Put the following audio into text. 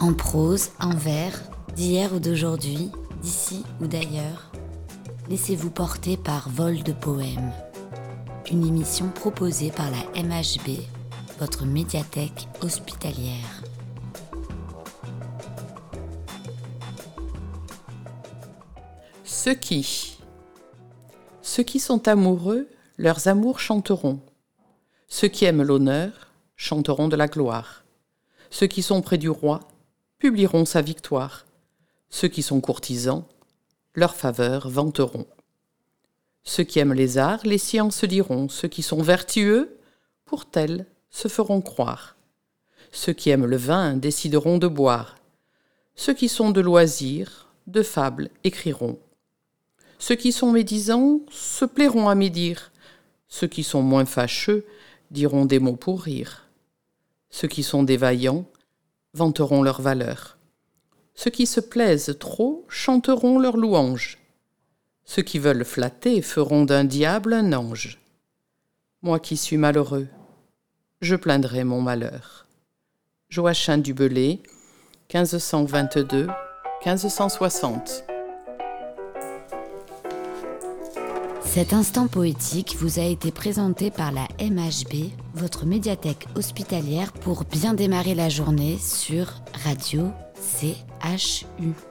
En prose, en vers, d'hier ou d'aujourd'hui, d'ici ou d'ailleurs, laissez-vous porter par Vol de Poèmes, une émission proposée par la MHB, votre médiathèque hospitalière. Ceux qui. Ceux qui sont amoureux, leurs amours chanteront. Ceux qui aiment l'honneur, chanteront de la gloire. Ceux qui sont près du roi, publieront sa victoire. Ceux qui sont courtisans, leur faveur vanteront. Ceux qui aiment les arts, les sciences diront. Ceux qui sont vertueux, pour tels, se feront croire. Ceux qui aiment le vin décideront de boire. Ceux qui sont de loisirs, de fables écriront. Ceux qui sont médisants se plairont à médire. Ceux qui sont moins fâcheux diront des mots pour rire. Ceux qui sont dévaillants vanteront leur valeur. Ceux qui se plaisent trop chanteront leurs louanges. Ceux qui veulent flatter feront d'un diable un ange. Moi qui suis malheureux, je plaindrai mon malheur. Joachim du 1522-1560. Cet instant poétique vous a été présenté par la MHB, votre médiathèque hospitalière, pour bien démarrer la journée sur Radio CHU.